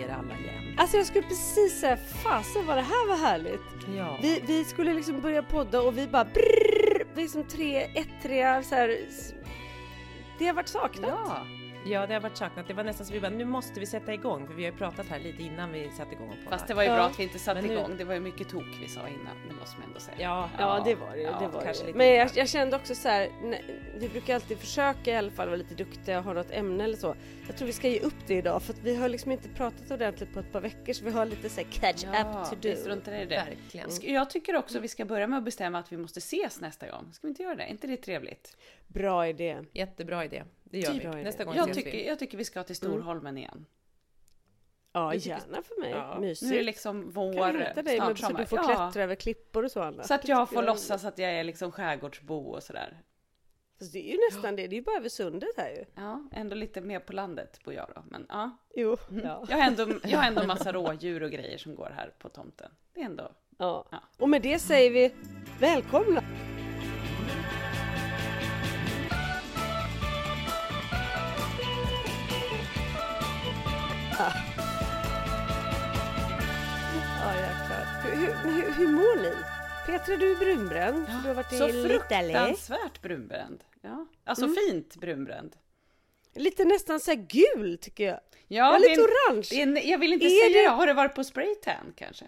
Er alla igen. Alltså jag skulle precis säga, fasen vad det här var härligt. Ja. Vi, vi skulle liksom börja podda och vi bara brrrr, vi är som tre ettriga så här. Det har varit saknat. Ja. Ja, det har varit saknat. Det var nästan så vi bara, nu måste vi sätta igång, för vi har ju pratat här lite innan vi satte igång poddar. Fast det var ju Ja. bra att vi inte satte nu- igång. Det var ju mycket tok vi sa innan, det måste man ändå säga. Ja, Ja det var det, ja, det var kanske det. lite Men jag, jag kände också så här, nej, vi brukar alltid försöka i alla fall vara lite duktiga och ha något ämne eller så. Jag tror vi ska ge upp det idag för att vi har liksom inte pratat ordentligt på ett par veckor så vi har lite så här catch up to do. struntar i det. Verkligen. Jag tycker också vi ska börja med att bestämma att vi måste ses nästa gång. Ska vi inte göra det? Är inte det trevligt? Bra idé. Jättebra idé. Det gör Typ vi. Nästa gång Jag ses tycker, vi. jag tycker vi ska till Storholmen igen. Ja Jag gärna för mig, Ja. mysigt. Nu är liksom vår kan hämta dig snart sommar. du får Ja, klättra över klippor och så Anna. Så att Det jag får är låtsas att jag är liksom skärgårdsbo och sådär. Fast det är ju nästan det, det är ju bara över sundet här ju. Ja, ändå lite mer på landet bor jag då. Men ja, Jo. Ja. jag har ändå, jag har ändå massa rådjur och grejer som går här på tomten. Det är ändå... Ja. Ja. Och med det säger vi välkomna! Hur, mår ni? Petra du är brunbränd. du har varit så fruktansvärt brunbränd. Ja. Alltså Mm. fint brunbränd. Lite nästan så gul tycker jag. Ja, Ja, det är lite en- orange. det en, jag vill inte Är säga det- det. Har du varit på spraytan kanske?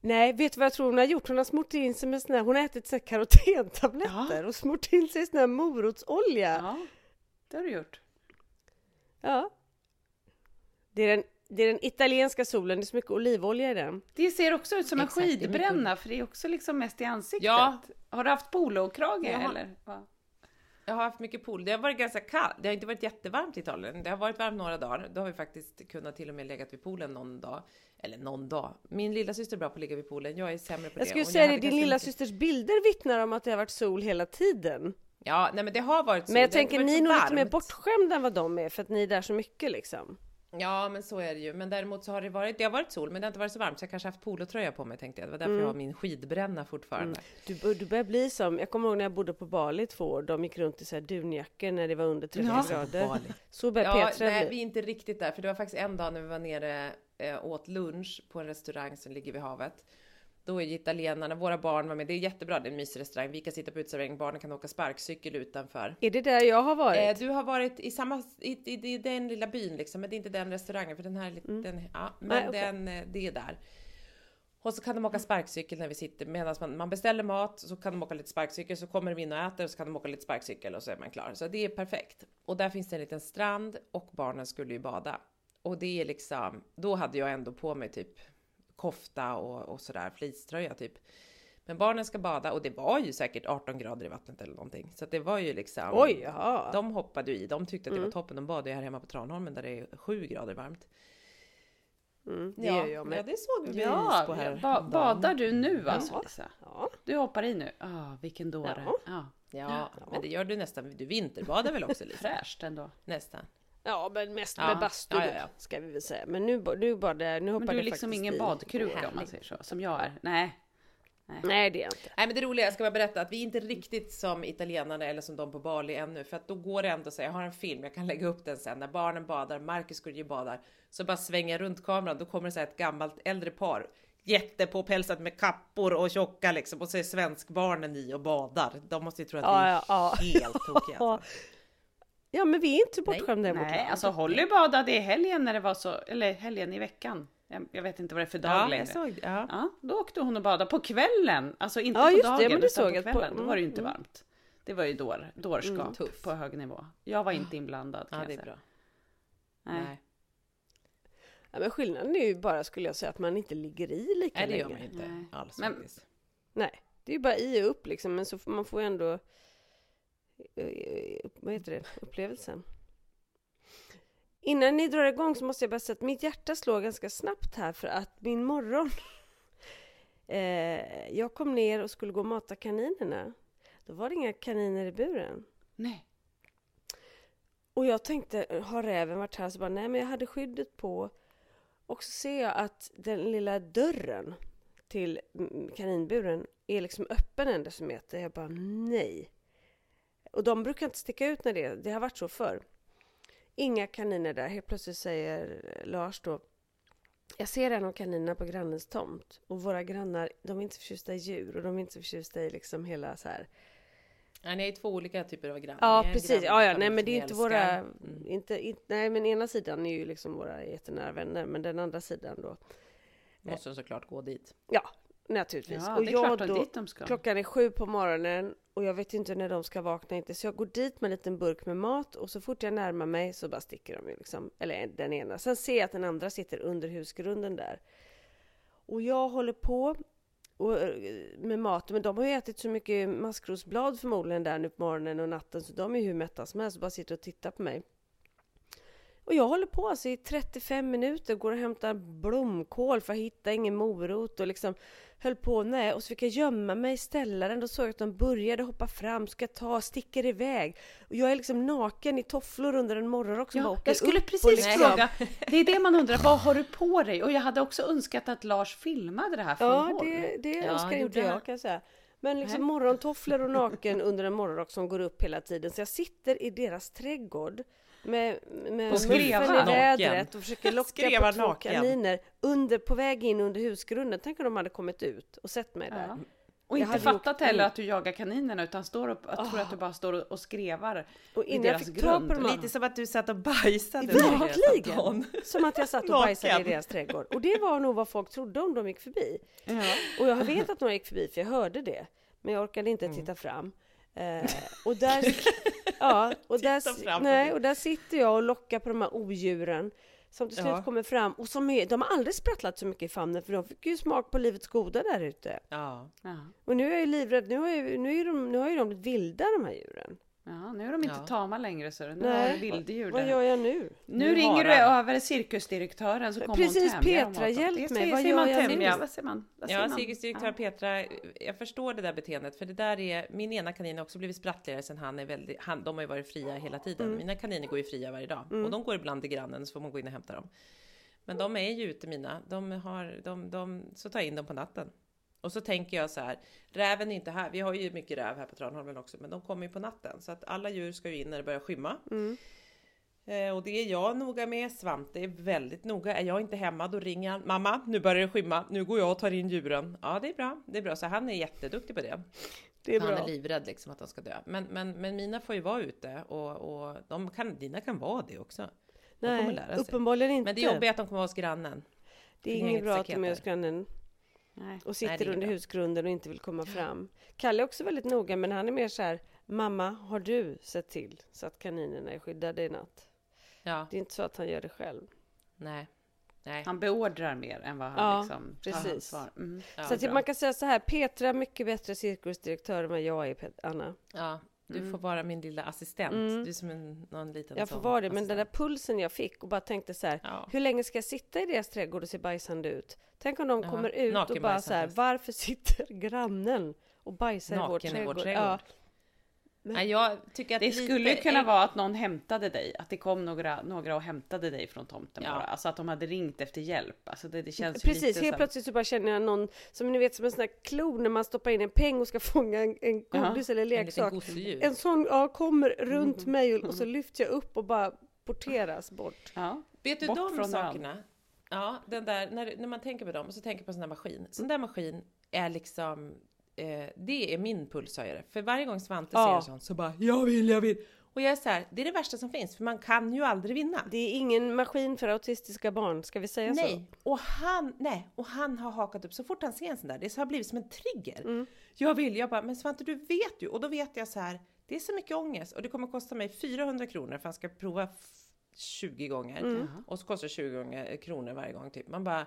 Nej, vet du vad jag tror hon har gjort? Hon har smort in sig med sån här, hon har ätit så karotentabletter och smort in sig i sån här morotsolja. Ja, det har du gjort. Ja. Det är, den, det är den italienska solen, det är så mycket olivolja i den. Det ser också ut som en Exakt, det är mycket skidbränna för det är också liksom mest i ansiktet. Ja. Har du haft polokrage har- eller? Va? Jag har haft mycket pool. Det har varit ganska kallt. Det har inte varit jättevarmt i Italien. Det har varit varmt några dagar. Då har vi faktiskt kunnat till och med legat vid poolen någon dag. Eller någon dag. Min lilla syster är bra på att ligga vid poolen. Jag är sämre på det. Jag skulle säga det, hade din lilla mycket- systers bilder vittnar om att det har varit sol hela tiden. Ja, nej men det har varit så. Men jag Det tänker ni är nog lite mer bortskämda än vad de är för att ni är där så mycket liksom. Ja, men så är det ju. Men däremot så har det varit, det har varit sol, men det har inte varit så varmt, så jag kanske haft polotröja på mig tänkte jag. Det var därför Mm. jag har min skidbränna fortfarande. Du, bör- du börjar bli som, jag kommer ihåg när jag bodde på Bali två år, de gick runt i så här dunjackor när det var under 30 Ja. grader. Bali. Så börjar Ja, Petra nej, vi är inte riktigt där, för det var faktiskt en dag när vi var nere eh, åt lunch på en restaurang som ligger vid havet. Då är ju italienarna, våra barn var med, det är jättebra, det är en mysig restaurang. Vi kan sitta på uteservering, barnen kan åka sparkcykel utanför. Är det där jag har varit? Eh, du har varit i samma, i, i, i den lilla byn liksom, men det är inte den restaurangen, för den här, är lite- den, ja, men Mm. Nej, okej. den, eh, det är där. Och så kan de åka sparkcykel när vi sitter, medan man, man beställer mat, så kan de åka lite sparkcykel, så kommer de in och äter, och så kan de åka lite sparkcykel och så är man klar. Så det är perfekt. Och där finns det en liten strand och barnen skulle ju bada. Och det är liksom, då hade jag ändå på mig typ kofta och, och sådär, fleecetröja typ. Men barnen ska bada och det var ju säkert 18 grader i vattnet eller någonting. Så det var ju liksom... Oj, jaha. De hoppade ju i, de tyckte att det Mm. var toppen. De badade ju här hemma på Tranholmen där det är 7 grader varmt. Mm, det gör jag med. ja, det såg vi Ja, på här. ba- badar du nu alltså Ja. Lisa? Ja. Du hoppar i nu? Ah, vilken dåre. Ja. Ja. Ja, men det gör du nästan. Du vinterbadar väl också lite? Fräscht ändå. Nästan. Ja, men mest Ja. med bastu Ja, ja, ja. ska vi väl säga. Men nu, nu badar nu hoppar Men du är liksom ingen i. badkruka om man säger så, som jag är. Nej. Nej, det är jag inte. Nej men det roliga, jag ska bara berätta att vi är inte riktigt som italienarna eller som de på Bali ännu. För att då går det ändå att säga, jag har en film, jag kan lägga upp den sen. När barnen badar, Marcus går ju badar. Så bara svänger runt kameran, då kommer det så här ett gammalt äldre par. Jättepåpälsat med kappor och tjocka liksom. Och så är svenskbarnen i och badar. De måste ju tro att Ja, vi är ja, ja. helt tokiga. Ja, men vi är inte bortskämda i vårt Nej, land. alltså Holly badade i helgen när det var så, eller helgen i veckan. Jag, jag vet inte vad det är för dag Ja, längre. jag såg det. Ja. Ja, då åkte hon och badade på kvällen. Alltså inte Ja, på just det, dagen, men det utan såg på jag på- kvällen. Då var det ju inte mm, varmt. Det var ju dår, dårskap Mm, tuff. på hög nivå. Jag var inte inblandad kan Ja, jag det är säga. bra. Nej. Nej. Ja, men skillnaden är ju bara, skulle jag säga, att man inte ligger i lika Nej, det gör länge. man inte Nej. alls Men- faktiskt. Nej, det är ju bara i och upp liksom, men så får man får ändå vad heter det, upplevelsen. Innan ni drar igång så måste jag bara säga att mitt hjärta slår ganska snabbt här för att min morgon eh, jag kom ner och skulle gå och mata kaninerna. Då var det inga kaniner i buren. Nej. Och jag tänkte, har räven varit här? Så bara, nej men jag hade skyddet på. Och så ser jag att den lilla dörren till kaninburen är liksom öppen en decimeter. Jag bara, nej. Och de brukar inte sticka ut när det det har varit så förr. Inga kaniner där. Helt plötsligt säger Lars då, jag ser en av kaninerna på grannens tomt. Och våra grannar, de är inte förtjusta i djur och de är inte förtjusta i liksom hela så här Nej, ni är två olika typer av grannar. Ja precis, ja, ja nej men ni det är inte våra, Mm. inte, inte, nej men ena sidan är ju liksom våra jättenära vänner men den andra sidan då, Måste de såklart gå dit. ja naturligtvis. Ja, och jag då, klockan är sju på morgonen och jag vet inte när de ska vakna inte så jag går dit med en liten burk med mat och så fort jag närmar mig så bara sticker de ju liksom, eller den ena. Sen ser jag att den andra sitter under husgrunden där. Och jag håller på och, eh, med maten, men de har ju ätit så mycket maskrosblad förmodligen där nu på morgonen och natten så de är ju hur mätta som helst och bara sitter och tittar på mig. Och jag håller på alltså i 35 minuter, går och hämtar blomkål för att hitta ingen morot och liksom höll på, nej, och så fick jag gömma mig, ställa den, då såg jag att de började hoppa fram, ska ta, sticker iväg. Och jag är liksom naken i tofflor under en morgonrock som bara Ja, åker jag skulle upp precis liksom- fråga. Det är det man undrar, vad har du på dig? Och jag hade också önskat att Lars filmade det här från Ja, håll. det, det Ja, önskar inte jag kan jag säga. Men liksom Nej. morgontofflor och naken under en morgonrock som går upp hela tiden. Så jag sitter i deras trädgård med, med muffen i vädret och försöker locka Skrevar på två naken. kaniner under, på väg in under husgrunden. Tänk om de hade kommit ut och sett mig där. Ja. Och Jag inte fattat gjort- heller att du jagar kaninerna utan står och, jag tror Ah. att du bara står och, och skrevar Och i innan jag deras fick tag på grund. de här Lite som att du satt och bajsade. Verkligen! Som att jag satt och bajsade i deras trädgård. Och det var nog vad folk trodde om de gick förbi. Ja. Och jag vet att några gick förbi för jag hörde det. Men jag orkade inte Mm. titta fram. Eh, och där, ja, och där, nej, och där sitter jag och lockar på de här odjuren. Som till slut Ja. kommer fram. Och som är, de har aldrig sprattlat så mycket i famnen för de fick ju smak på livets goda där ute. Ja. Ja. Och nu är jag ju livrädd. Nu har ju, nu är de, nu har ju de blivit vilda de här djuren. Ja, nu är de inte Ja. tama längre så nu Nej. har du vilddjur Vad gör jag nu? Nu Nu ringer du har över cirkusdirektören så kommer Precis, hon Petra, dem. hjälp mig, vad gör man jag tämja? nu? Vad säger man? Vad säger Ja, cirkusdirektör Ja. Petra, jag förstår det där beteendet, för det där är, min ena kanin har också blivit sprattligare sen han är väldigt, han, de har ju varit fria hela tiden. Mm. Mina kaniner går ju fria varje dag och de går ibland till grannen så får man gå in och hämta dem. Men de är ju ute mina, de har, de, de, så tar jag in dem på natten. Och så tänker jag så här, räven är inte här, vi har ju mycket räv här på Tranholmen också, men de kommer ju på natten. Så att alla djur ska ju in när det börjar skymma. Mm. Eh, och det är jag noga med, Svante är väldigt noga. Är jag inte hemma då ringer han, mamma nu börjar det skymma, nu går jag och tar in djuren. Ja det är bra, det är bra, så han är jätteduktig på det. Det är Han bra. är livrädd liksom att de ska dö. Men, men, men mina får ju vara ute och, och de kan, dina kan vara det också. De Nej, uppenbarligen inte. Men det jobbiga är att de kommer vara hos grannen. Det är inget bra att de är hos grannen Nej. och sitter Nej, under bra. husgrunden och inte vill komma fram. Kalle är också väldigt noga, men han är mer så här, mamma, har du sett till så att kaninerna är skyddade i natt? Ja, Det är inte så att han gör det själv. nej. Nej. Han beordrar mer än vad han Ja, liksom tar precis. ansvar. Mm. Ja, så att bra. man kan säga så här, Petra är mycket bättre cirkusdirektör än vad jag är, Anna. Ja, du får vara min lilla assistent. Mm. Du är som en, någon liten Jag får vara det, men den där pulsen jag fick och bara tänkte så här, Ja. hur länge ska jag sitta i deras trädgård och se bajsande ut? Tänk om de Ja, kommer ut och bara så här, varför sitter grannen och bajsar i vår Naken i trädgård? vår trädgård. Ja. Men- Nej, jag tycker att Det skulle kunna ägg- vara att någon hämtade dig, att det kom några, några och hämtade dig från tomten Ja. bara. Alltså att de hade ringt efter hjälp. Alltså det, det känns Precis, helt så- plötsligt så bara känner jag någon som ni vet som en sån här klo när man stoppar in en peng och ska fånga en, en godis eller en liten leksak. gosedjur. En sån ja, kommer runt mig och, och så lyfter jag upp och bara porteras bort. Ja. Vet du Bort de från sakerna? Ja, den där, när, när man tänker på dem och så tänker på en sån där maskin. Sån där maskin är liksom, eh, det är min pulshöjare. För varje gång Svante Ja. ser en sån så bara, jag vill, jag vill. Och jag är så här, det är det värsta som finns, för man kan ju aldrig vinna. Det är ingen maskin för autistiska barn, ska vi säga Nej, och han, nej, och han har hakat upp så fort han ser en sån där. Det har blivit som en trigger. Mm. Jag vill, jag bara, men Svante du vet ju. Och då vet jag så här, det är så mycket ångest och det kommer kosta mig 400 kronor för han ska prova f- 20 gånger. Mm. Och så kostar det 20 gånger, kronor varje gång typ. Man bara,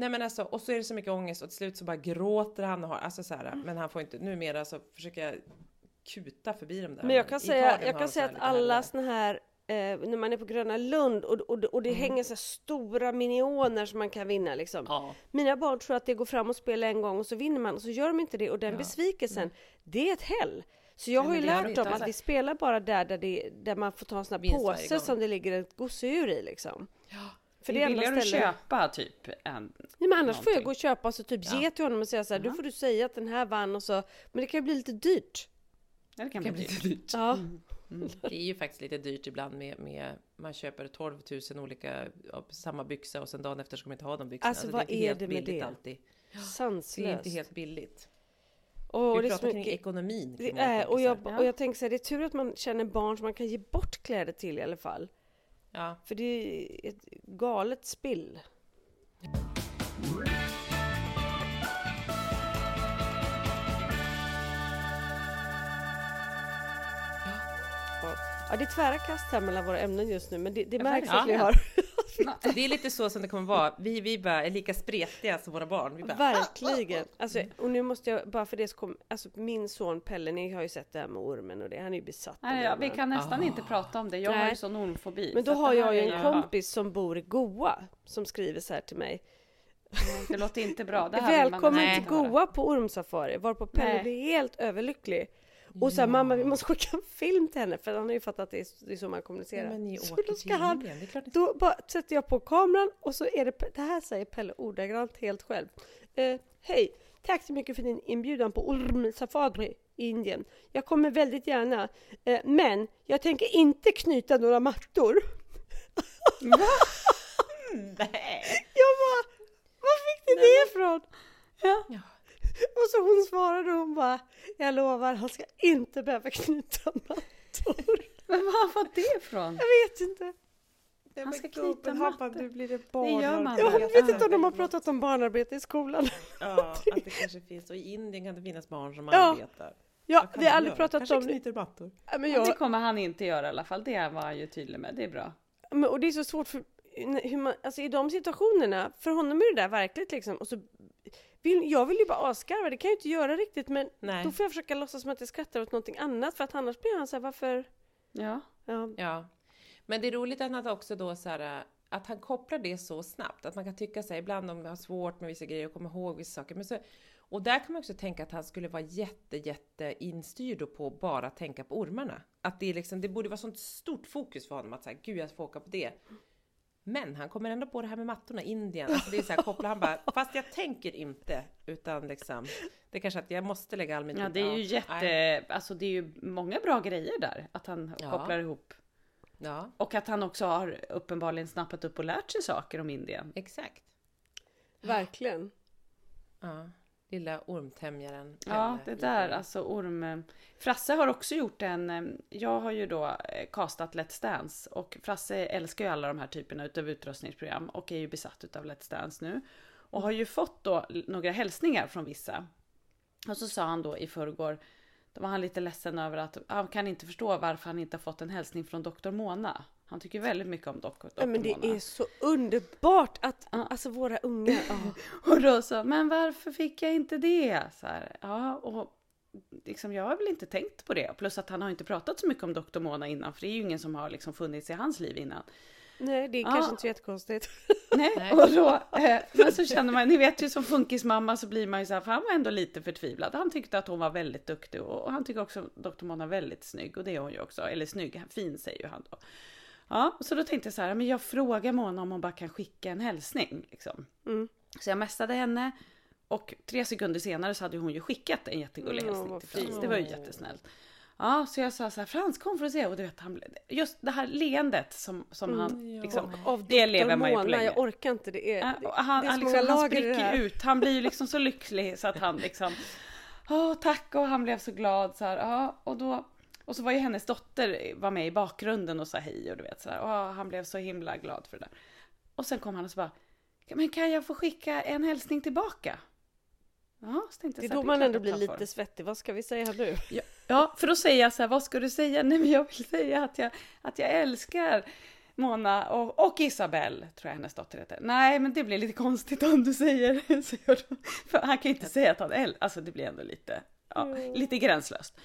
nej men alltså, och så är det så mycket ångest och till slut så bara gråter han och har, alltså så här, Mm. men han får inte, numera så försöker jag kuta förbi dem där. Men jag kan säga, jag kan de säga att alla såna här, eh, när man är på Gröna Lund och, och, och det hänger så stora minioner som man kan vinna liksom. Ja. Mina barn tror att det går fram och spelar en gång och så vinner man och så gör de inte det och den besvikelsen, det är ett häll. Så jag har ju lärt dem att vi spelar bara där, där, det, där man får ta en sån här påse som det ligger ett gosedjur i liksom. För Det det är är billigare att köpa typ en... Nej, men annars får jag någonting. gå och köpa och så typ ge till honom och säga så här, du får du säga att den här vann och så, men det kan ju bli lite dyrt. Ja, det kan Det bli kan bli dyrt. lite dyrt. Ja. Det är ju faktiskt lite dyrt ibland med, med man köper 12 000 olika samma byxa och sen dagen efter ska man inte ha de byxorna. Alltså, Så vad inte är helt det med billigt det? alltid. Det är Sanslöst. inte helt billigt. Och Vi det är pratar så kring mycket- ekonomin. Det kring är, och, jag, och jag tänker så här, det är tur att man känner barn som man kan ge bort kläder till i alla fall. Ja. För det är ett galet spill. Ja. det är tvära kast här mellan våra ämnen just nu, men det, det märks att vi har... Det är lite så som det kommer vara. Vi, vi bara är lika spretiga som våra barn. Vi bara, Verkligen! Alltså, och nu måste jag, bara för det så kom, alltså min son Pelle, ni har ju sett det här med ormen och det, han är ju besatt av Nej, ja, vi kan nästan inte prata om det. Jag har Nej. ju sån ormfobi. Men då har jag ju en kompis som bor i Goa som skriver så här till mig. Det låter inte bra. Det Välkommen till. Goa på ormsafari, varpå Pelle Nej. blir helt överlycklig. Och så här, mamma vi måste skicka en film till henne för han har ju fattat att det är, det är så man kommunicerar. Men ni så åker då ska han, det är då bara sätter jag på kameran och så är det, det här säger Pelle ordagrant helt själv. Eh, Hej! Tack så mycket för din inbjudan på ormsafari i Indien. Jag kommer väldigt gärna, eh, men jag tänker inte knyta några mattor. Nej. Jag bara, var fick du det ifrån? Ja. Och så hon svarade och hon bara, jag lovar, han ska inte behöva knyta mattor. Men var var det ifrån? Jag vet inte. Han ska knyta mattor. nu blir det Det gör man Jag vet inte om de har pratat om barnarbete i skolan. Ja, att det kanske finns. Och i Indien kan det finnas barn som Ja. arbetar. Ja, vi har aldrig göra? pratat kanske om det. knyter mattor. Ja, Men Ja, det jag, kommer han inte göra i alla fall. Det var han ju tydlig med. Det är bra. men, och det är så svårt för hur man, alltså i de situationerna, för honom är det där verkligt liksom. Och så vill, jag vill ju bara asgarva, det kan jag ju inte göra riktigt men Nej. då får jag försöka låtsas som att jag skrattar åt någonting annat för att annars blir han så här, varför? Ja. Ja, Ja. Men det är roligt att han också då så här, att han kopplar det så snabbt. Att man kan tycka sig ibland om man har svårt med vissa grejer och komma ihåg vissa saker. Men så, och där kan man också tänka att han skulle vara jätte, jätte instyrd på att bara tänka på ormarna. Att det är liksom, det borde vara sånt stort fokus för honom att säga, gud jag får åka på det. Men han kommer ändå på det här med mattorna, Indien. Alltså det är så här, kopplar han bara, fast jag tänker inte. Utan liksom, det är kanske att jag måste lägga all min ja, tid- det är ju jätte... nej. Alltså det är ju många bra grejer där. Att han Ja. kopplar ihop. Ja, Och att han också har uppenbarligen snappat upp och lärt sig saker om Indien. exakt. verkligen. Ja, lilla ormtämjaren. Ja, det där alltså orm... Frasse har också gjort en... eh, Jag har ju då eh, castat Let's Dance och Frasse älskar ju alla de här typerna utav utrustningsprogram och är ju besatt utav Let's Dance nu. Och har ju fått då några hälsningar från vissa. Och så sa han då i förrgår, då var han lite ledsen över att han kan inte förstå varför han inte har fått en hälsning från Dr. Mona. Han tycker väldigt mycket om Dock Nej, men det är så underbart att, Ja. alltså våra unga, ja. Och då så, men varför fick jag inte det? Så här, ja, och liksom, jag har väl inte tänkt på det. Plus att han har inte pratat så mycket om Dr. Mona innan, för det är ju ingen som har liksom funnits i hans liv innan. Nej, det är Ja. kanske inte så jättekonstigt. Nej, och då, eh, men så känner man, ni vet ju som funkismamma så blir man ju så här, för han var ändå lite förtvivlad. Han tyckte att hon var väldigt duktig och, och han tycker också Dr. Mona är väldigt snygg och det är hon ju också. Eller snygg, fin säger ju han då. Ja, så då tänkte jag så här, men jag frågar Mona om hon bara kan skicka en hälsning. Liksom. Mm. Så jag messade henne och tre sekunder senare så hade hon ju skickat en jättegullig Mm, hälsning till Frans. Det var ju jättesnällt. Ja, så jag sa så här, Frans kom för att se och du vet, han, just det här leendet som, som han liksom, Av det lever man ju på länge. jag orkar inte, det är, Ja, han, det är han, liksom, han spricker ut, han blir ju liksom så lycklig så att han liksom Åh tack och han blev så glad så här, ja och då Och så var ju hennes dotter var med i bakgrunden och sa hej och du vet så här, åh han blev så himla glad för det där Och sen kom han och så bara Men kan jag få skicka en hälsning tillbaka? Ja, så tänkte Det är jag så här, då man ändå blir lite svettig, vad ska vi säga nu? Ja, ja, för då säger jag så här, vad ska du säga? Nej, men jag vill säga att jag, att jag älskar Mona och, och Isabelle, tror jag hennes dotter heter. Nej, men det blir lite konstigt om du säger, säger då. För han kan ju inte säga att han älskar, alltså det blir ändå lite, ja, lite gränslöst.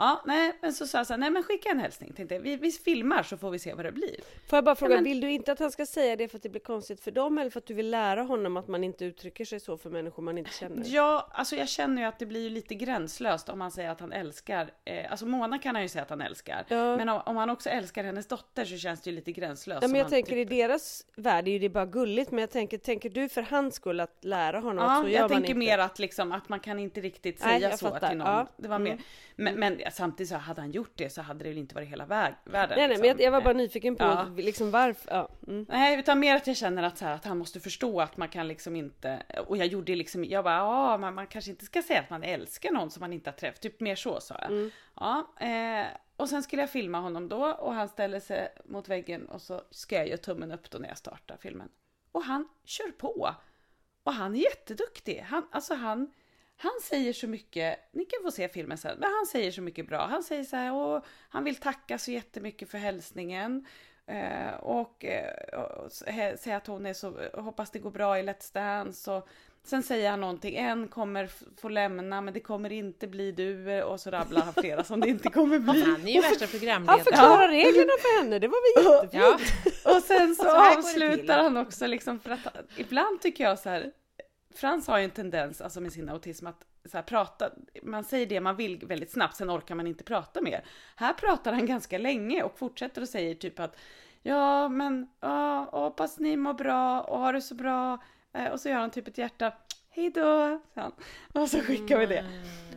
Ja, nej, men så sa jag så här, nej men skicka en hälsning, tänkte jag. Vi, vi filmar så får vi se vad det blir. Får jag bara fråga, men- vill du inte att han ska säga det för att det blir konstigt för dem eller för att du vill lära honom att man inte uttrycker sig så för människor man inte känner? Ja, alltså jag känner ju att det blir ju lite gränslöst om man säger att han älskar, eh, alltså Mona kan han ju säga att han älskar. Ja. Men om, om han också älskar hennes dotter så känns det ju lite gränslöst. Ja, men jag han tänker typ- i deras värld är ju det bara gulligt, men jag tänker, tänker du för hans skull att lära honom att Ja, så gör jag man tänker inte? mer att, liksom, att man kan inte riktigt Nej, säga jag så fattar. till någon. Ja. Det var mer. Men, men samtidigt så hade han gjort det så hade det väl inte varit hela väg, världen. Nej, nej, men jag, liksom. jag var bara nyfiken på Ja. liksom varför. Ja. Mm. Nej, utan mer att jag känner att, så här, att han måste förstå att man kan liksom inte, och jag gjorde liksom, jag bara, ja, man, man kanske inte ska säga att man älskar någon som man inte har träffat, typ mer så sa jag. Mm. Ja, eh, och sen skulle jag filma honom då och han ställer sig mot väggen och så ska jag göra tummen upp då när jag startar filmen. Och han kör på. Och han är jätteduktig. Han, alltså han, han säger så mycket, ni kan få se filmen sen, men han säger så mycket bra. Han säger så här, och han vill tacka så jättemycket för hälsningen. Eh, och eh, och s- he- säga att hon är så, hoppas det går bra i Let's Dance. Och sen säger han någonting, en kommer få lämna men det kommer inte bli du. Och så rabblar han flera som det inte kommer bli. Han är ju värsta Han programledaren. förklarar reglerna för henne, det var väl jättefint? Ja, Och sen så, Så till. avslutar han också liksom för att han- ibland tycker jag så här Frans har ju en tendens, alltså med sin autism, att så här, prata, man säger det man vill väldigt snabbt, sen orkar man inte prata mer. Här pratar han ganska länge och fortsätter och säger typ att ja, men ja, hoppas ni mår bra och har det så bra. Eh, Och så gör han typ ett hjärta. Hej då! Och så skickar vi det.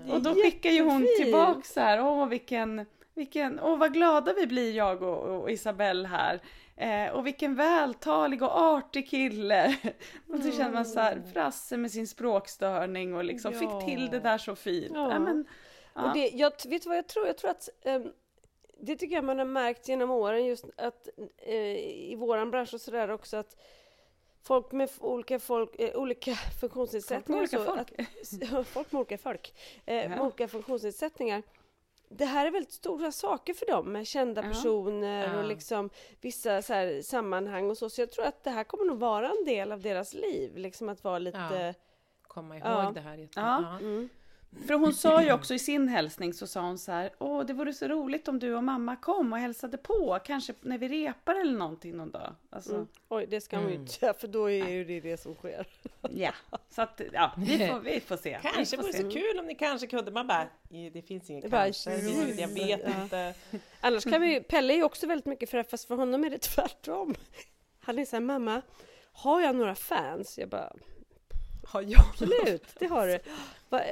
Och då skickar ju hon tillbaks så här, åh vilken, vilken, åh vad glada vi blir jag och, och Isabelle här. Eh, och vilken vältalig och artig kille. Och så känner man så här, Frasse med sin språkstörning och liksom fick till det där så fint. Ja. Ja. men, ja. Och det, jag, vet du vad jag tror? Jag tror att ehm, det tycker jag man har märkt genom åren just att eh, i våran bransch och sådär också att folk med olika, folk, eh, olika funktionsnedsättningar olika och så, folk. Att, folk med olika folk, eh, Ja. med olika funktionsnedsättningar det här är väldigt stora saker för dem med kända Ja. personer och Ja. liksom vissa så här sammanhang och så. Så jag tror att det här kommer nog vara en del av deras liv, liksom att vara lite... Ja. komma ihåg Ja. det här. Ja. Mm. För hon sa ju också i sin hälsning så sa hon så här, åh det vore så roligt om du och mamma kom och hälsade på, kanske när vi repar eller någonting någon dag. Alltså, Mm. Oj, det ska man ju Mm. inte säga för då är ju det det som sker. ja. Så att, ja, vi får, vi får se. Kanske vore så kul om ni kanske kunde. Man bara, "I- det finns inget bara kanske, det finns jag vet Ja. inte. Annars kan vi, Pelle är ju också väldigt mycket för det, fast för honom är det tvärtom. Han är såhär, mamma, har jag några fans? Jag bara, Har jag absolut, det har du.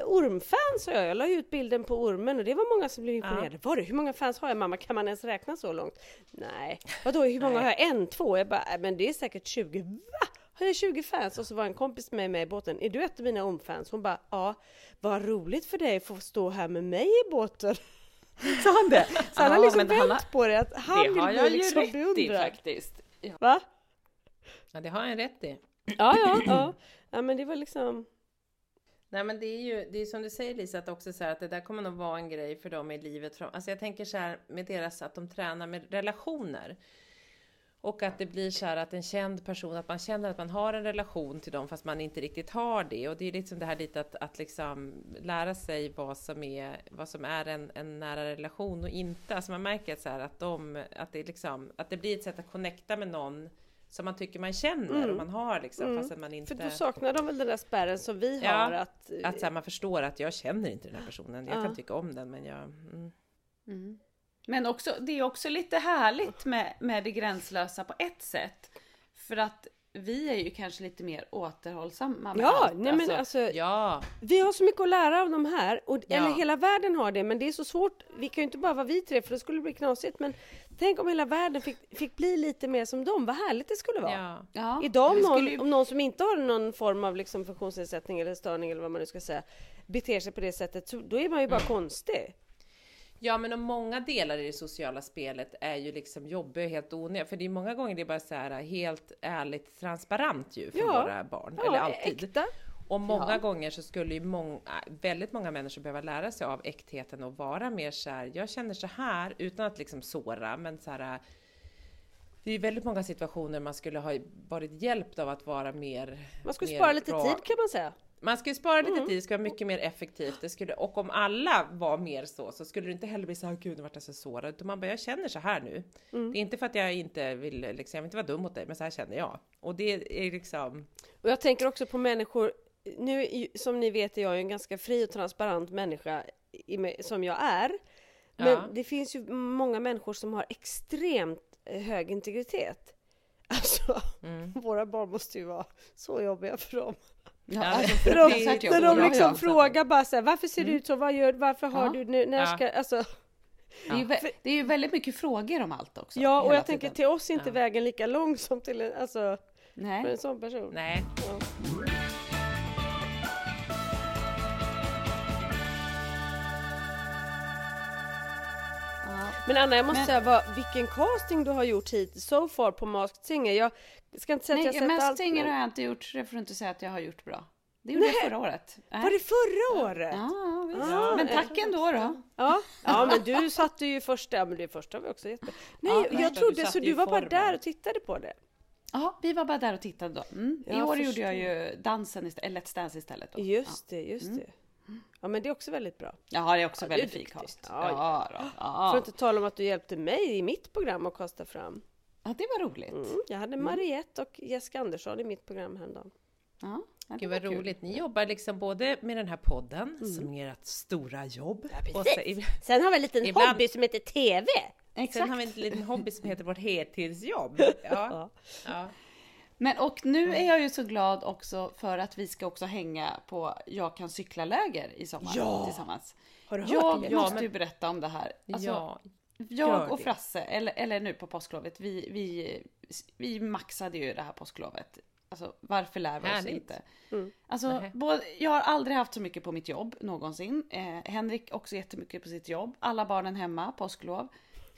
Ormfans har jag, jag la ut bilden på ormen och det var många som blev imponerade. Var det, hur många fans har jag mamma? Kan man ens räkna så långt? Nej. Vadå, hur många Nej. har jag? En, två? Jag bara, "Nej, men det är säkert 20. Va? Har jag 20 fans? Och så var en kompis med mig i båten. Är du ett av mina ormfans? Hon bara, ja. Vad roligt för dig att få stå här med mig i båten. Sa han det? Så han har Ja, liksom men vänt han har- på det, att han det vill har jag ju liksom rätt i faktiskt. Va? Ja, det har han rätt i. Ja, ja, ja. Ja, men det var liksom... Nej men det är ju det är som du säger Lisa, att också så här, att det där kommer nog vara en grej för dem i livet. Alltså jag tänker så här med deras, att de tränar med relationer. Och att det blir så här att en känd person, att man känner att man har en relation till dem fast man inte riktigt har det. Och det är liksom det här lite att, att liksom lära sig vad som är, vad som är en, en nära relation och inte. Alltså man märker att, så här, att, de, att, det liksom, att det blir ett sätt att connecta med någon som man tycker man känner och man har liksom, Mm. fast att man inte... För då saknar de väl den där spärren som vi Ja, har att... Att så här, man förstår att jag känner inte den här personen. Jag Ja. kan tycka om den men jag... Mm. Men också, det är också lite härligt med, med det gränslösa på ett sätt. För att vi är ju kanske lite mer återhållsamma med Ja, allt. nej men alltså, Ja, vi har så mycket att lära av de här, och, Ja. eller hela världen har det, men det är så svårt. Vi kan ju inte bara vara vi tre, för då skulle det bli knasigt. Men tänk om hela världen fick, fick bli lite mer som dem, vad härligt det skulle vara. ja. ja, Idag om någon, skulle ju- om någon som inte har någon form av liksom funktionsnedsättning eller störning eller vad man nu ska säga, beter sig på det sättet, så då är man ju bara konstig. Ja, men och många delar i det sociala spelet är ju liksom jobbiga och helt onödiga. För det är många gånger det är bara så här helt ärligt transparent ju för Ja. våra barn. eller alltid. äkta. Och många gånger så skulle ju många, väldigt många människor behöva lära sig av äktheten och vara mer så här, jag känner så här utan att liksom såra, men så här. Det är ju väldigt många situationer man skulle ha varit hjälpt av att vara mer... Man skulle mer spara lite rak. tid kan man säga. Man ska ju spara lite tid, det ska vara mycket mer effektivt. Det skulle, och om alla var mer så, så skulle det inte heller bli så här, gud nu vart jag så sårad. Utan man bara, jag känner så här nu. Det är inte för att jag inte vill, liksom, jag vill inte vara dum mot dig, men så här känner jag. Och det är liksom, Och jag tänker också på människor, nu som ni vet är jag en ganska fri och transparent människa som jag är. Men Ja. det finns ju många människor som har extremt hög integritet. Alltså, Mm. våra barn måste ju vara så jobbiga för dem. Ja, alltså, är de, när de liksom ja. frågar bara så här, varför ser du ut så, vad gör varför har du nu, när ska, alltså. Det är, ju, det är ju väldigt mycket frågor om allt också. Ja, och jag tänker tiden. till oss är inte vägen lika lång som till en, alltså, för Nej. en sån person. nej. Men Anna, jag måste Men- säga vad, vilken casting du har gjort hit so far på Masked Singer. Jag ska inte säga att jag Nej, har sett mest allt. Singer men- har jag inte gjort, så det får du inte säga att jag har gjort bra. Det gjorde jag Nej. förra året. Nej. Var det förra året? Ja, visst. Ah, Men eh, tack ändå då. Ja, ja men du satte ju första, ja men det första var också jättebra. Nej, Ja, jag trodde du så du var bara där och tittade på det. Ja, vi var bara där och tittade då. Mm. I Jag år förstår. gjorde jag ju dansen istället, eller Let's Dance istället. Då. Just det, just det. Ja men det är också väldigt bra. Ja, det är också Ja, väldigt duktigt. cast. Ja, Ja, då. För Ja. att inte tala om att du hjälpte mig i mitt program att kasta fram. ja, det var roligt. Mm, jag hade Mariette och Jessica Andersson i mitt program häromdagen. Ja, ja, det Gud var vad kul. roligt. Ni jobbar liksom både med den här podden, som är ert stora jobb. och sen, Sen har vi en liten Ibland- hobby som heter TV. Exakt. sen har vi en liten hobby som heter vårt heltidsjobb. Ja. Ja. Men och nu är jag ju så glad också för att vi ska också hänga på Jag kan cykla-läger i sommar Ja! tillsammans. Har du hört Jag det? Ja, måste men- ju berätta om det här. Alltså, ja. Jag och. Frasse, eller, eller nu på påsklovet, vi, vi, vi maxade ju det här påsklovet. Alltså varför lär vi oss Härligt. inte? Mm. Alltså, Nej. både, jag har aldrig haft så mycket på mitt jobb någonsin. Eh, Henrik också jättemycket på sitt jobb. Alla barnen hemma, påsklov.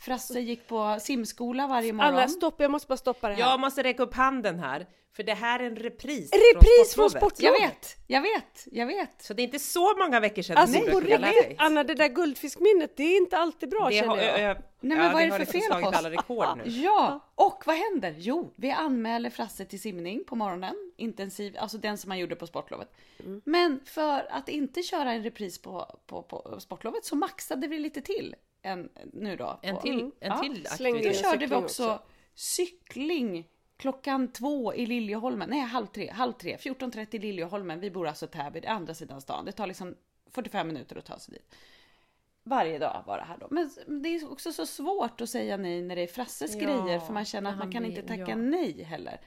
Frasse gick på simskola varje morgon. Anna, stopp, jag måste bara stoppa det här. Jag måste räcka upp handen här, för det här är en repris. Repris från sportlovet. sportlovet! Jag vet, jag vet, jag vet. Så det är inte så många veckor sedan Alltså på brukade lära dig. Anna det där guldfiskminnet, det är inte alltid bra Det känner har, jag. ö, Nej, men ja, vad är det har för fel på oss? alla rekord nu. Ja, och vad händer? Jo, vi anmäler Frasse till simning på morgonen. Intensiv, alltså den som man gjorde på sportlovet. Mm. Men för att inte köra en repris på, på, på sportlovet så maxade vi lite till. En, nu då. En till, en Ja. till Då aktivitet. en körde vi också, också. cykling klockan två i Liljeholmen. Nej, halv tre. Halv tre. 14.30 i Liljeholmen. Vi bor alltså Täby, det är andra sidan stan. Det tar liksom 45 minuter att ta sig dit. Varje dag var det här då. Men det är också så svårt att säga nej när det är Frasses Ja, grejer för man känner att man kan inte tacka ja. nej heller.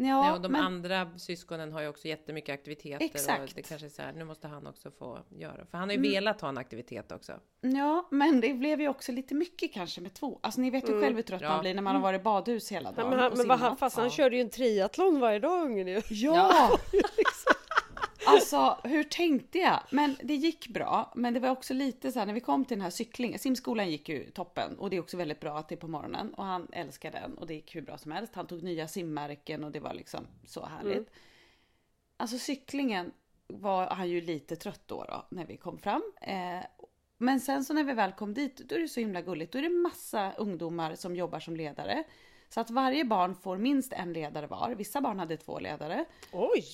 Ja, Ja, och de men, andra syskonen har ju också jättemycket aktiviteter. Och Exakt. det kanske är så här, nu måste han också få göra. För han har ju velat ha en aktivitet också. ja, men det blev ju också lite mycket kanske med två. Alltså ni vet ju själv hur trött Ja. man blir när man har varit i badhus hela Mm. Dagen men han, och men vad han, fast han Ja. körde ju en triathlon varje dag ungen ju. Ja! Alltså hur tänkte jag? Men det gick bra. Men det var också lite så här när vi kom till den här cyklingen. Simskolan gick ju toppen och det är också väldigt bra att det är på morgonen och han älskar den och det gick hur bra som helst. Han tog nya simmärken och det var liksom så härligt. Alltså cyklingen var han ju lite trött då, då när vi kom fram. Eh, men sen så när vi väl kom dit, då är det så himla gulligt. Då är det massa ungdomar som jobbar som ledare. Så att varje barn får minst en ledare var. Vissa barn hade två ledare. Oj!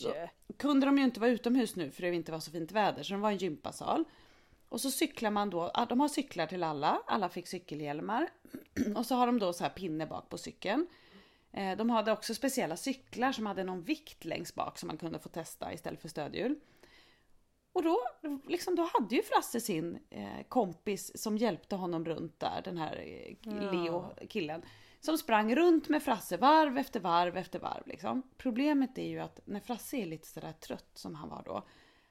Kunde de ju inte vara utomhus nu för det inte var så fint väder, så de var en gympasal. Och så cyklar man då, ja, de har cyklar till alla, alla fick cykelhjälmar. Och så har de då så här pinne bak på cykeln. Eh, De hade också speciella cyklar som hade någon vikt längst bak som man kunde få testa istället för stödhjul. Och då, liksom, då hade ju Frasse sin eh, kompis som hjälpte honom runt där, den här eh, Leo, killen. Som sprang runt med Frasse varv efter varv efter varv. Liksom. Problemet är ju att när Frasse är lite sådär trött som han var då.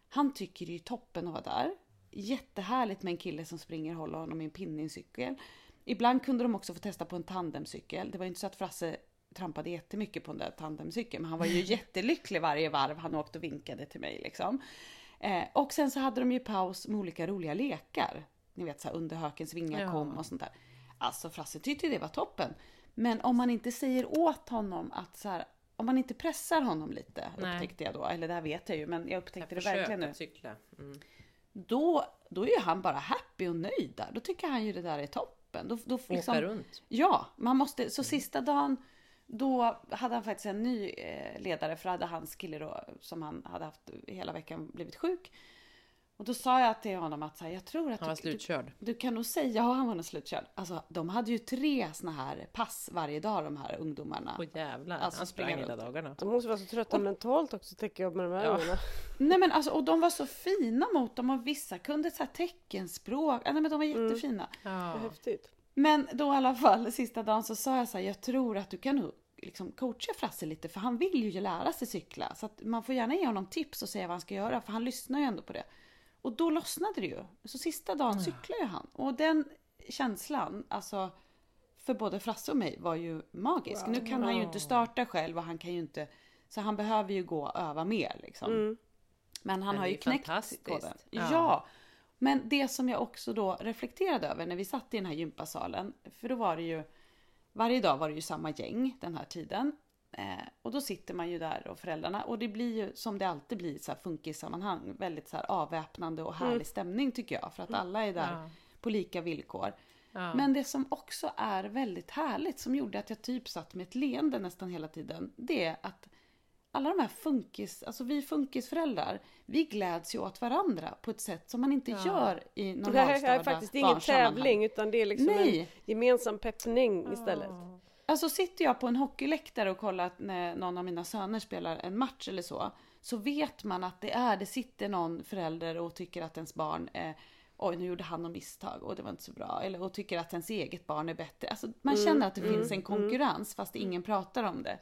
Han tycker ju toppen att vara där. Jättehärligt med en kille som springer och håller honom i en pinne i en cykel. Ibland kunde de också få testa på en tandemcykel. Det var ju inte så att Frasse trampade jättemycket på den där tandemcykeln. Men han var ju jättelycklig varje varv han åkte och vinkade till mig liksom. Eh, och sen så hade de ju paus med olika roliga lekar. Ni vet så här under hökens vingar Ja. kom och sånt där. Alltså Frasse tyckte det var toppen. Men om man inte säger åt honom att så här, om man inte pressar honom lite, Nej. upptäckte jag då, eller det här vet jag ju, men jag upptäckte det Försök verkligen nu. cykla. Mm. Då, då är ju han bara happy och nöjd där. Då tycker han ju det där är toppen. Då, då liksom, Åka runt. Ja, man måste, så sista dagen då hade han faktiskt en ny eh, ledare för hade hans kille då som han hade haft hela veckan blivit sjuk. Och då sa jag till honom att så här, jag tror att Han var du, slutkörd. du, du kan nog säga, ja han var nog slutkörd. Alltså de hade ju tre såna här pass varje dag de här ungdomarna. Åh jävlar, Alltså, han sprang hela dagarna. De måste vara så trötta mentalt också tänker jag med de här Ja. ungarna. Nej men alltså och de var så fina mot dem och vissa kunde så här teckenspråk. Nej men de var jättefina. Ja. Häftigt. Men då i alla fall sista dagen så sa jag så här, jag tror att du kan nog liksom coacha Frasse lite för han vill ju lära sig cykla. Så att man får gärna ge honom tips och säga vad han ska göra för han lyssnar ju ändå på det. Och då lossnade det ju. Så sista dagen cyklade ju han. Och den känslan, alltså för både Frasse och mig var ju magisk. Nu kan han ju inte starta själv och han kan ju inte, så han behöver ju gå och öva mer liksom. Men han Men har ju knäckt koden. Ja. Ja. Men det som jag också då reflekterade över när vi satt i den här gympasalen, för då var det ju varje dag var det ju samma gäng den här tiden. Eh, och då sitter man ju där och föräldrarna och det blir ju som det alltid blir så här funkissammanhang, väldigt så här avväpnande och härlig stämning tycker jag för att alla är där Ja. på lika villkor. Ja. Men det som också är väldigt härligt som gjorde att jag typ satt med ett leende nästan hela tiden, det är att alla de här funkis, alltså vi funkisföräldrar, vi gläds ju åt varandra på ett sätt som man inte gör i Det här normalstörda är faktiskt ingen barnsammanhang. tävling utan det är liksom Nej. en gemensam peppning istället. Alltså sitter jag på en hockeyläktare och kollar att när någon av mina söner spelar en match eller så, så vet man att det är, det sitter någon förälder och tycker att ens barn är Oj, nu gjorde han något misstag och det var inte så bra. Eller och tycker att ens eget barn är bättre. Alltså, man Mm, känner att det finns en konkurrens fast ingen pratar om det.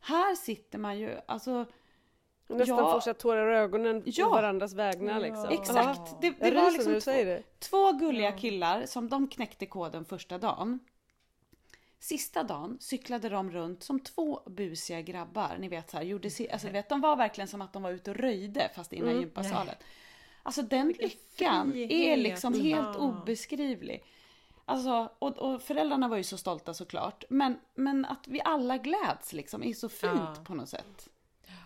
Här sitter man ju, alltså Nästan Ja. får tårar i ögonen Ja. på varandras vägnar liksom. exakt. Det, det var liksom när du säger det. Två gulliga killar som de knäckte koden första dagen. Sista dagen cyklade de runt som två busiga grabbar. Ni vet så här, gjorde alltså, vet, de var verkligen som att de var ute och röjde fast i den här gympasalen. Alltså den lyckan är liksom helt Ja. obeskrivlig. Alltså, och, och föräldrarna var ju så stolta såklart. Men, men att vi alla gläds liksom är så fint Ja. på något sätt.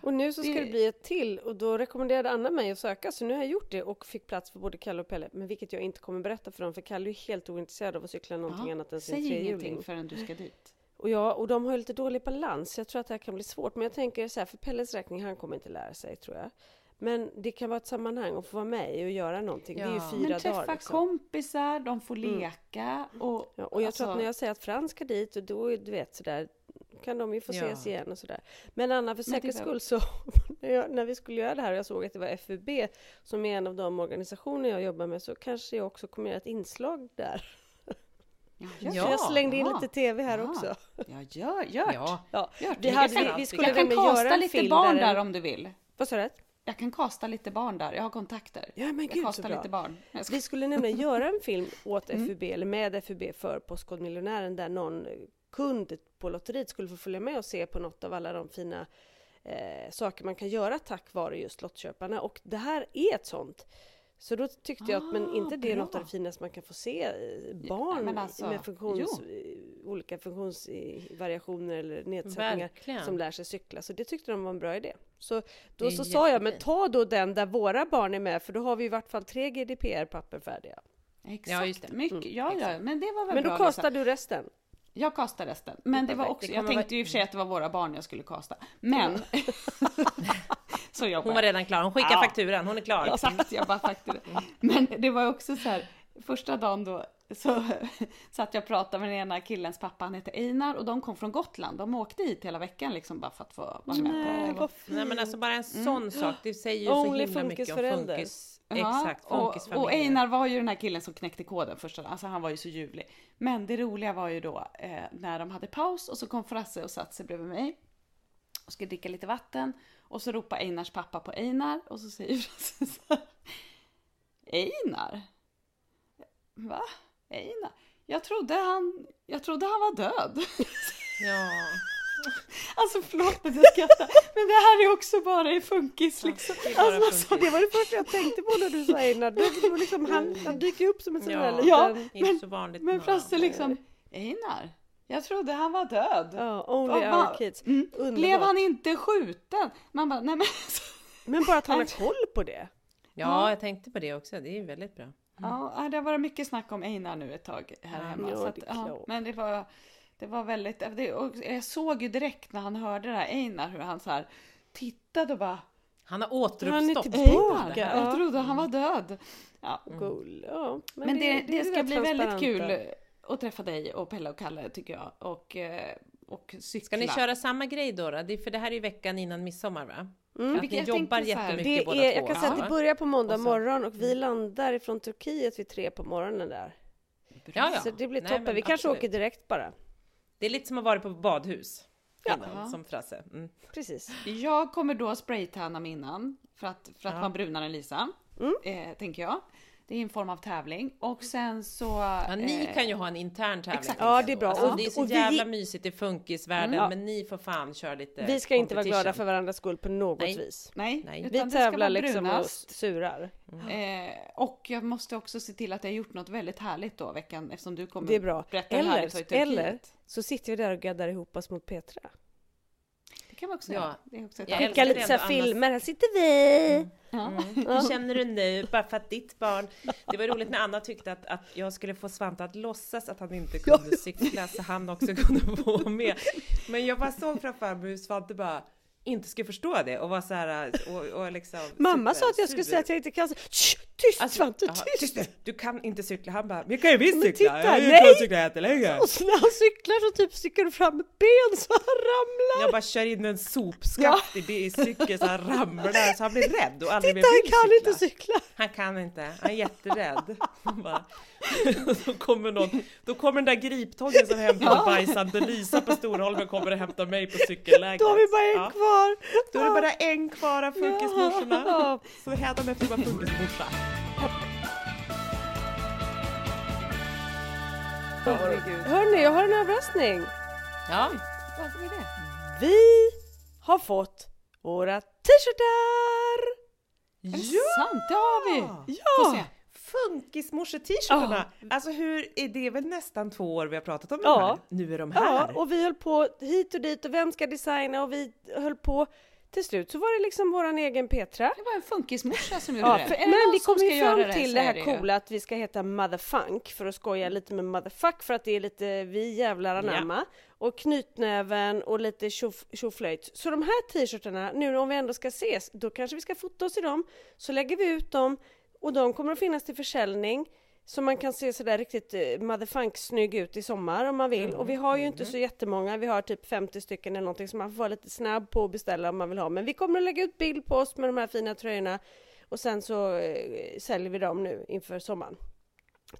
Och nu så ska Det- det bli ett till och då rekommenderade Anna mig att söka så nu har jag gjort det och fick plats för både Kalle och Pelle. Men vilket jag inte kommer berätta för dem för Kalle är helt ointresserad av att cykla någonting Ja, annat än sin Säg trehjuling. ingenting förrän du ska dit. Och, jag, och de har ju lite dålig balans, jag tror att det här kan bli svårt. Men jag tänker så här, för Pelles räkning, han kommer inte lära sig tror jag. Men det kan vara ett sammanhang att få vara med och göra någonting. Det är ju Ja. fyra Men träffa dagar. Liksom. kompisar, de får leka och... Ja, och jag tror alltså- att när jag säger att Frans ska dit, och då är du vet sådär, kan de ju få Ja. ses igen och sådär. Men Anna, för säkerhets skull så, när, jag, när vi skulle göra det här och jag såg att det var FUB som är en av de organisationer jag jobbar med, så kanske jag också kommer göra ett inslag där. Ja, jag slängde in Ja. lite TV här också. Ja, gör, gör. Ja. Ja, Gör vi, hade, vi, vi skulle Jag kan kasta lite barn där en- om du vill. Vad sa du? Jag kan kasta lite barn där, jag har kontakter. Ja, men jag gud kastar lite barn. Vi skulle nämligen göra en film åt Mm. FUB, eller med FUB för Postkodmiljonären där någon kund på lotteriet skulle få följa med och se på något av alla de fina eh, saker man kan göra tack vare just lottköparna. Och det här är ett sånt. Så då tyckte jag att men Ah, inte det är något bra. av det finaste man kan få se eh, barn men alltså, med funktions, eh, olika funktionsvariationer eller nedsättningar Verkligen. som lär sig cykla. Så det tyckte de var en bra idé. Så då så sa jag, men ta då den där våra barn är med för då har vi i vart fall tre GDPR-papper färdiga. Exakt, Ja, just det. mycket. Ja, ja, men det var väl Men bra. då Lisa. kostar du resten. Jag kastade resten. Men det var också, det jag tänkte vara- ju i och för sig att det var våra barn jag skulle kasta. Men... så jobbar Hon var jag. redan klar, hon skickar Ja. fakturan, hon är klar. Exakt, jag bara faktura. Men det var också så här, första dagen då så satt jag och pratade med den ena killens pappa, han heter Einar och de kom från Gotland. De åkte hit hela veckan liksom bara för att få vara med på Nej, det. Nej men alltså bara en sån sak, det säger ju så himla mycket om funkis. Exakt, och, och Einar var ju den här killen som knäckte koden dagen, alltså han var ju så ljuvlig. Men det roliga var ju då eh, när de hade paus och så kom Frasse och satte sig bredvid mig och skulle dricka lite vatten och så ropar Einars pappa på Einar och så säger Frasse så här, Einar? Va? Einar? Jag trodde han, jag trodde han var död. Ja. Alltså förlåt att jag skrattar, men det här är också bara i funkis liksom. det är bara Alltså, funkis. det var det första jag tänkte på när du sa Einar. Det det var liksom, han, han dyker upp som en sån Ja. där liten... Ja, Inte så vanligt. Men varandra. liksom, Einar, jag trodde han var död. Ja, only vad- our kids. Mm. Blev han inte skjuten? Man bara, nej men Men bara att han har koll på det. Ja, jag tänkte på det också, det är ju väldigt bra. Ja, det har varit mycket snack om Einar nu ett tag här hemma. Ja, så att, det är ja, klart. men det var, det var väldigt, det, och jag såg ju direkt när han hörde det här Einar hur han så här tittade och bara Han har Han är återuppstått. tillbaka. Ja. jag trodde han var död. Ja. Cool. Ja, Men, det, det, är ska bli väldigt kul att träffa dig och Pelle och Kalle tycker jag. Och, eh, och cykla. Ska ni köra samma grej då? då? Det är, för det här är ju veckan innan midsommar va? Mm. Att ni jag jobbar jättemycket Det båda är, två. jag kan säga att det börjar på måndag Och så- morgon och vi landar ifrån Turkiet vid tre på morgonen där. ja, ja. Så det blir toppen. men Vi kanske absolut. åker direkt bara. Det är lite som att vara på badhus. Ja. Innan, som Frasse. Mm. Precis. Jag kommer då spraytanna mig innan för att, för att Ja. vara brunare än Lisa. Mm. Eh, tänker jag. Det är en form av tävling. Och sen så... Ja, ni eh, kan ju ha en intern tävling. exakt. Ja, det är bra. Alltså, Och- det är så och vi- jävla mysigt i funkisvärlden, Ja. men ni får fan köra lite Vi ska inte vara glada för varandras skull på något Nej. vis. Nej, Nej. Vi tävlar liksom och surar. Eh, och jag måste också se till att jag har gjort något väldigt härligt då veckan eftersom du kommer Det är bra. berätta härligt Eller, Turkiet. eller så sitter vi där och gaddar ihop oss mot Petra. Det kan vi också Ja. göra. Skicka lite så filmer. Här sitter vi! Ja. Mm. Hur känner du nu? Bara för att ditt barn... Det var roligt när Anna tyckte att, att jag skulle få Svante att låtsas att han inte kunde cykla så han också kunde få med. Men jag bara såg framför mig hur Svante bara inte skulle förstå det och var så här och, och liksom Mamma sa att jag skulle säga att jag inte kan... Shh, tyst Alltså, Svante, tyst! nu. Du kan inte cykla. Han bara, men jag kan ju visst cykla. titta, jag nej! kan cykla jättelänge. Och så när han cyklar så typ sticker du fram ett ben så han ramlar! Jag bara kör in en sopskaft i, i cykeln så han ramlar så han blir rädd och aldrig Titta, mer han vill kan cykla. inte cykla! Han kan inte, han är jätterädd. Han bara, så kommer någon, då kommer den där griptången som hämtar bajsande Lisa på Storholmen kommer och hämtar mig på cykelläget. Då har vi bara en Ja, kvar! Då är det bara en kvar av funkismorsorna. Ja. Så hädanefter bara funkismorsa. Hörni, jag har en överraskning! Ja, Vad är det? Vi har fått våra t-shirtar! Är det sant? Det har vi! Ja! Funkismorse-t-shirtarna. Alltså hur, är det väl nästan två år vi har pratat om Ja. de här? Nu är de här. Ja, och vi höll på hit och dit och vem ska designa och vi höll på. Till slut så var det liksom våran egen Petra. Det var en funkismorsa som gjorde Ja, det. för, Är det men vi kom ju fram till det är här coola att vi ska heta Motherfunk för att skoja lite med Motherfuck för att det är lite vi jävlar anamma. Och knytnäven och lite tjoflöjt. Så de här t-shirtarna, nu om vi ändå ska ses, då kanske vi ska fota oss i dem. Så lägger vi ut dem och de kommer att finnas till försäljning. Så man kan se sådär riktigt eh, motherfunk snygg ut i sommar om man vill. Och vi har ju inte så jättemånga, vi har typ 50 stycken eller någonting så man får vara lite snabb på att beställa om man vill ha. Men vi kommer att lägga ut bild på oss med de här fina tröjorna och sen så eh, säljer vi dem nu inför sommaren.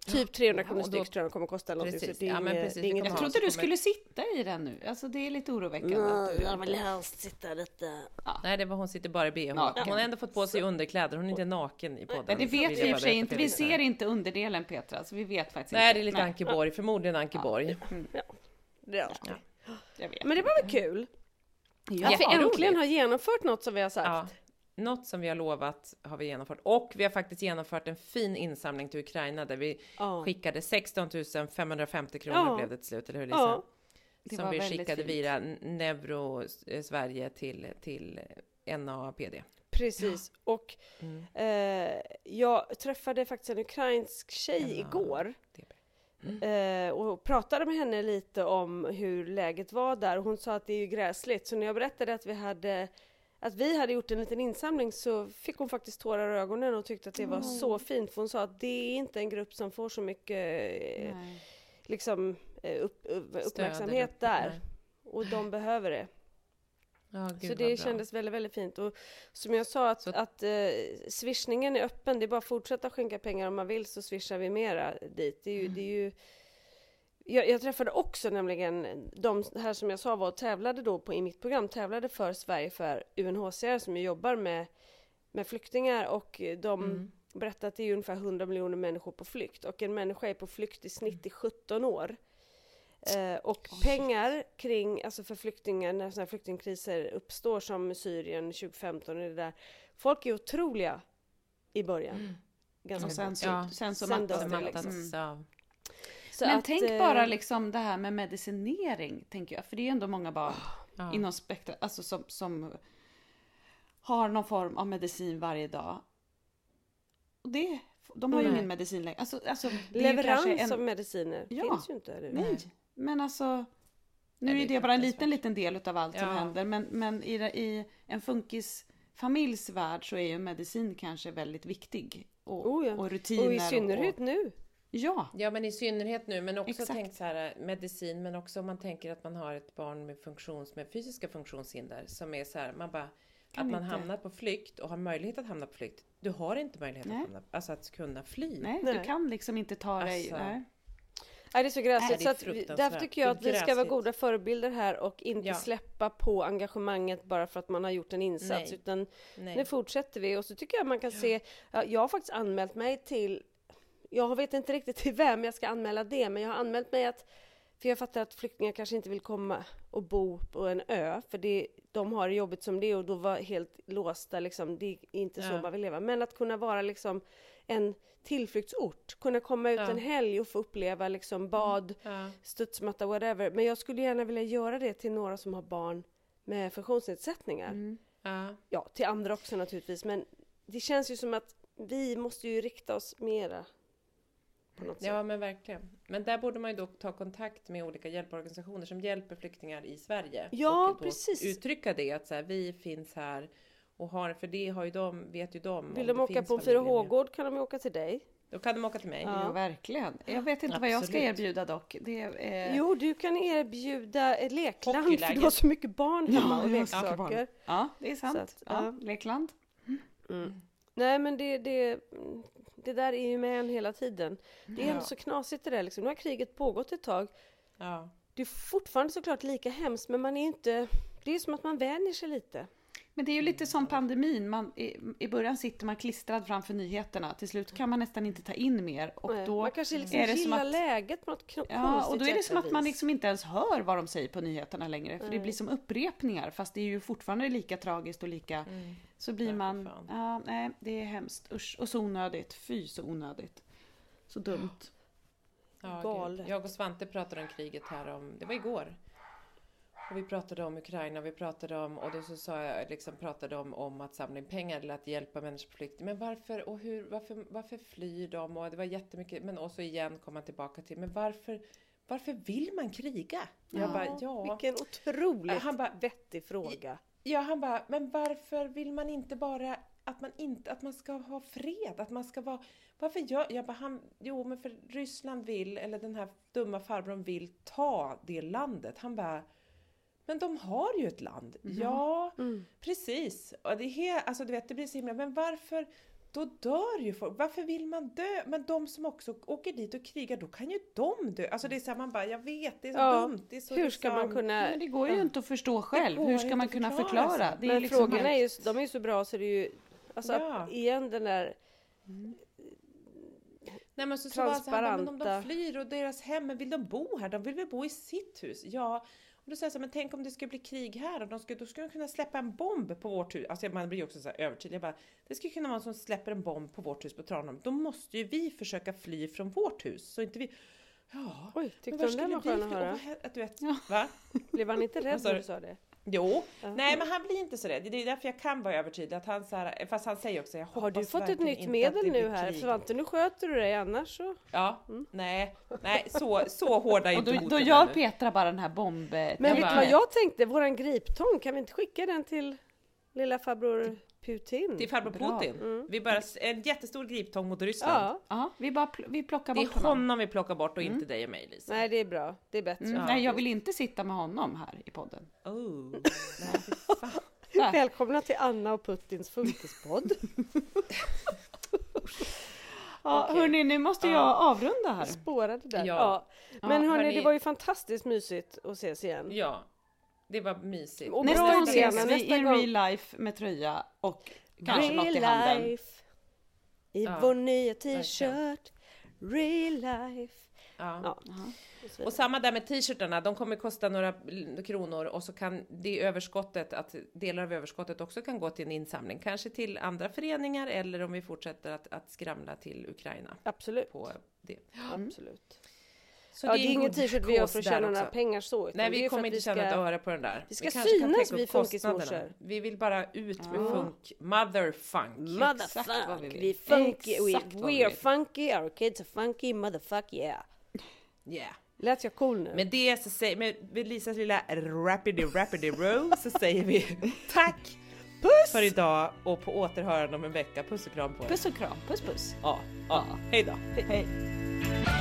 Typ 300 kronor styck tror jag de kommer att kosta. eller Precis. Så det är Ja, men precis, det är Jag trodde så du kommer- skulle sitta i den nu. Alltså det är lite oroväckande. att du... Jag vill helst sitta lite... Nej, det var hon sitter bara i bh. Naken. Hon har ändå fått på sig underkläder, hon är inte naken i podden. Men det vet vi i och för sig inte. Vi ser inte underdelen Petra, så vi vet faktiskt Nej, inte. det är lite Ankeborg, förmodligen Ankeborg. Det är alltid. Jag vet. Men det var väl kul? Att vi äntligen har genomfört något som vi har sagt. Ja, något som vi har lovat har vi genomfört och vi har faktiskt genomfört en fin insamling till Ukraina där vi Ja. skickade 16 550 kronor Ja. blev det till slut, eller hur Lisa? Ja. Det Som vi skickade fint. via Neuro eh, Sverige till, till NAPD. Precis. Och Mm. eh, jag träffade faktiskt en ukrainsk tjej Ja. igår. Det- Eh, och pratade med henne lite om hur läget var där hon sa att det är ju gräsligt. Så när jag berättade att vi hade att vi hade gjort en liten insamling så fick hon faktiskt tårar i ögonen och tyckte att det var så fint. För hon sa att det är inte en grupp som får så mycket eh, Nej. liksom, eh, upp, upp, uppmärksamhet eller- där. nej. Och de behöver det. Gud så det kändes väldigt, väldigt fint. Och som jag sa att, Så- att eh, swishningen är öppen. Det är bara att fortsätta skänka pengar om man vill så swishar vi mera dit. Det är ju, Mm. det är ju jag, jag träffade också nämligen de här som jag sa var och tävlade då på, i mitt program, tävlade för Sverige för UNHCR som ju jobbar med, med flyktingar och de Mm. berättade att det är ungefär 100 miljoner människor på flykt och en människa är på flykt i snitt i 17 år. Eh, och pengar kring, alltså för flyktingar, när sådana här flyktingkriser uppstår som Syrien 2015 och det där. Folk är otroliga i början. Ganska Och sen så, Ja. sen så Sen mattas det liksom. Mm. Ja. Så Men att, tänk eh, bara liksom det här med medicinering, tänker jag. För det är ändå många barn Ja. inom spektrat, alltså som, som har någon form av medicin varje dag. Och det, de har ju Nej. ingen medicin längre. Alltså, alltså, det ju Leverans en- av mediciner Ja. finns ju inte. Eller? Nej, men alltså nu Nej, det är är det bara en liten, liten del utav allt som Ja. händer. Men, men i, det- i en funkisfamiljs värld så är ju medicin kanske väldigt viktig. Och, Oh ja. och rutiner. Och i synnerhet och, nu. Ja, Ja, men i synnerhet nu, men också Exakt. tänkt så här medicin, men också om man tänker att man har ett barn med, funktions, med fysiska funktionshinder som är så här, man bara Kan att man inte. hamnar på flykt och har möjlighet att hamna på flykt. Du har inte möjlighet Nej. att hamna, alltså att kunna fly. nej, Nej. du kan liksom inte ta dig... Alltså. Nej. Nej, det är så Nej, gräsligt. det så vi, därför tycker jag att vi ska vara goda förebilder här och inte Ja. släppa på engagemanget bara för att man har gjort en insats. Nej. Utan Nej. nu fortsätter vi och så tycker jag man kan se, ja, jag har faktiskt anmält mig till, jag vet inte riktigt till vem jag ska anmäla det, men jag har anmält mig att, för jag fattar att flyktingar kanske inte vill komma och bo på en ö, för det, de har det jobbigt som det är och då var helt låsta liksom, det är inte så Ja. man vill leva. Men att kunna vara liksom en tillflyktsort, kunna komma ut Ja. en helg och få uppleva liksom bad, Ja. studsmatta, whatever. Men jag skulle gärna vilja göra det till några som har barn med funktionsnedsättningar. Mm. Ja. Ja, till andra också naturligtvis, men det känns ju som att vi måste ju rikta oss mera på något sätt. ja, men verkligen. Men där borde man ju då ta kontakt med olika hjälporganisationer som hjälper flyktingar i Sverige. Ja, och då precis. Uttrycka det att så här, vi finns här och har, för det har ju de, vet ju de. Vill de åka på en familjer 4H-gård kan de ju åka till dig. Då kan de åka till mig. Ja. Ja, verkligen. Jag vet inte vad jag ska Absolut. erbjuda dock. Det är... Jo, du kan erbjuda ett lekland för du har så mycket barn hemma och så mycket leksaker. Ja, det är sant. Att, ja. ja. Lekland. Mm. Nej, men det, det, det där är ju med en hela tiden. Det är Ja. ändå så knasigt det där liksom. Nu har kriget pågått ett tag. Ja. Det är fortfarande såklart lika hemskt, men man är inte... Det är som att man vänjer sig lite. Men det är ju lite som pandemin. Man, i, I början sitter man klistrad framför nyheterna. Till slut kan man nästan inte ta in mer. Och Nej, då man kanske liksom är det som gillar att, läget på något kn- Ja, konstigt och då är det som att man liksom inte ens hör vad de säger på nyheterna längre. För det Nej. blir som upprepningar. Fast det är ju fortfarande lika tragiskt och lika... Så blir man... Ja, nej, det är hemskt. Usch, och så onödigt. Fy så onödigt. Så dumt. Ja. Galet. Jag och Svante pratade om kriget här om, det var igår. Och vi pratade om Ukraina, vi pratade om, och då så sa jag, liksom pratade om, om att samla in pengar eller att hjälpa människor på flykt. Men varför, och hur, varför, varför flyr de? Och det var jättemycket, men och så igen kom man tillbaka till, men varför, varför vill man kriga? Jag Ja, bara, ja. Vilken otroligt Han bara- vettig fråga. Ja, han bara, men varför vill man inte bara att man inte, att man ska ha fred, att man ska vara, varför gör, jag bara, han, jo men för Ryssland vill, eller den här dumma farbrorn vill ta det landet. Han bara, men de har ju ett land. Ja, Mm. precis. Och det är alltså du vet, det blir så himla, men varför, då dör ju folk. Varför vill man dö? Men de som också åker dit och krigar, då kan ju de dö. Alltså det är så här, man bara, jag vet, det är så Ja, dumt. Det är så Hur ska man liksom- kunna... Men det går ju inte att förstå själv. Hur ska man kunna förklara förklara? Det är Men liksom frågorna är ju, de är ju så bra så det är ju... Alltså Ja. igen den där... Nej men så, så var så här, men om de flyr och deras hem, men vill de bo här? De vill väl bo i sitt hus? Ja. Då säger jag så här, men tänk om det skulle bli krig här och de skulle, då skulle de kunna släppa en bomb på vårt hus. Alltså man blir ju också så här övertydlig. Jag bara, det skulle kunna vara någon som släpper en bomb på vårt hus på Tranholm. Då måste ju vi försöka fly från vårt hus. Så inte vi... Ja. Oj, men tyckte var du den var skön att höra? Att du vet, Ja. va? Blev han inte rädd när du sa det? Jo, nej men han blir inte så rädd. Det är därför jag kan vara övertydlig. Att han så här, fast han säger också, jag hoppas Har du fått ett nytt medel nu här? krig." Svante, nu sköter du dig annars så... Ja, nej, nej så, så hårda är inte då, då gör ännu. Petra bara den här bomb... Men Jag vet du vad jag tänkte? Våran griptång, kan vi inte skicka den till lilla farbror Putin? Till farbror Bra. Putin. Vi bara, en jättestor griptång mot Ryssland. Ja, Ja, vi, bara pl- vi plockar Det är bort honom. honom vi plockar bort och inte dig och mig Lisa. nej det är bra. Det är bättre. Mm, nej, jag vill inte sitta med honom här i podden. Oh, nej. Välkomna till Anna och Putins funkispodd. Ja, Okej. hörni, nu måste jag avrunda här. Spårade där. Ja. Ja. Men Ja, hörni, hörni- det var ju fantastiskt mysigt att ses igen. Ja, det var mysigt. Och Nästa gång ses vi nästa in gång- real life med tröja och kanske något i Real handen. life. I Ja, vår nya t-shirt. Real life. Ja. Ja. Och samma där med t-shirtarna, de kommer kosta några kronor och så kan det överskottet, att delar av överskottet också kan gå till en insamling, kanske till andra föreningar eller om vi fortsätter att, att skramla till Ukraina Absolut. på det. Absolut. Så ja, det är en ingen t-shirt vi gör för att tjäna några pengar så. utan Nej, vi kommer inte tjäna ett öre på den där. vi ska kan synas, vi funkismorsor. Vi vill bara ut med funk, motherfunk. Exakt vad vi vill. Vi funky, we, Exakt vi we are funky, our kids are funky, motherfuck yeah! Yeah. Lät jag cool nu? Med det så säger, med, med Lisas lilla rapidy rapidy row så säger vi tack Puss! för idag och på återhörande om en vecka. Puss och kram på er. Puss och kram, puss puss. Ja, ja. Hej då. Hej. Imagine